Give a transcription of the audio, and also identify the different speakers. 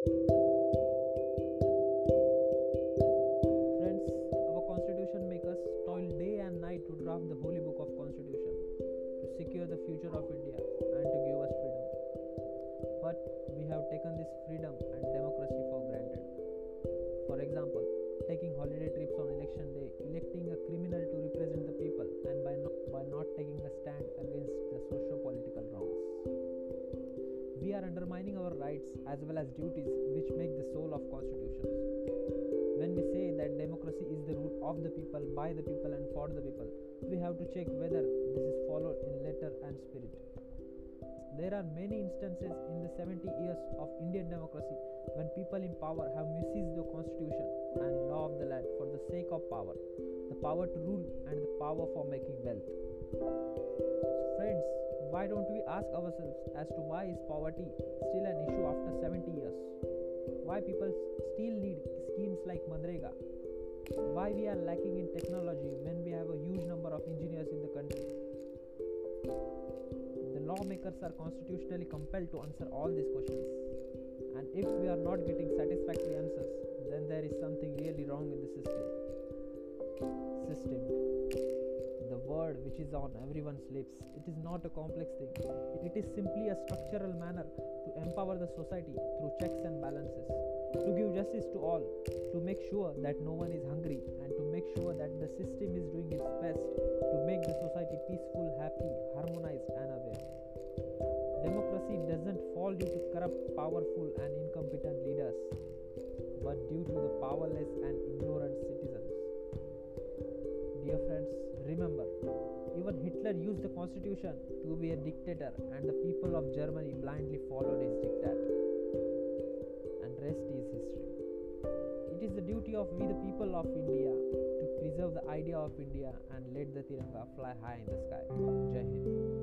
Speaker 1: Friends, our constitution makes us toil day and night to draft the holy book of constitution, to secure the future of India are undermining our rights as well as duties which make the soul of constitutions. When we say that democracy is the rule of the people, by the people, and for the people, we have to check whether this is followed in letter and spirit. There are many instances in the 70 years of Indian democracy when people in power have misused the constitution and law of the land for the sake of power, the power to rule, and the power for making wealth. Why don't we ask ourselves as to why is poverty still an issue after 70 years? Why people still need schemes like Manrega? Why we are lacking in technology when we have a huge number of engineers in the country? The lawmakers are constitutionally compelled to answer all these questions. And if we are not getting satisfactory answers, then there is something really wrong in the system. System. Word which is on everyone's lips. It is not a complex thing. It is simply a structural manner to empower the society through checks and balances, to give justice to all, to make sure that no one is hungry, and to make sure that the system is doing its best to make the society peaceful, happy, harmonized, and aware. Democracy doesn't fall due to corrupt, powerful, and incompetent leaders, but due to the powerless and ignorant even Hitler used the constitution to be a dictator, and the people of Germany blindly followed his diktat. And rest is history. It is the duty of we, the people of India, to preserve the idea of India and let the Tiranga fly high in the sky. Jai Hind.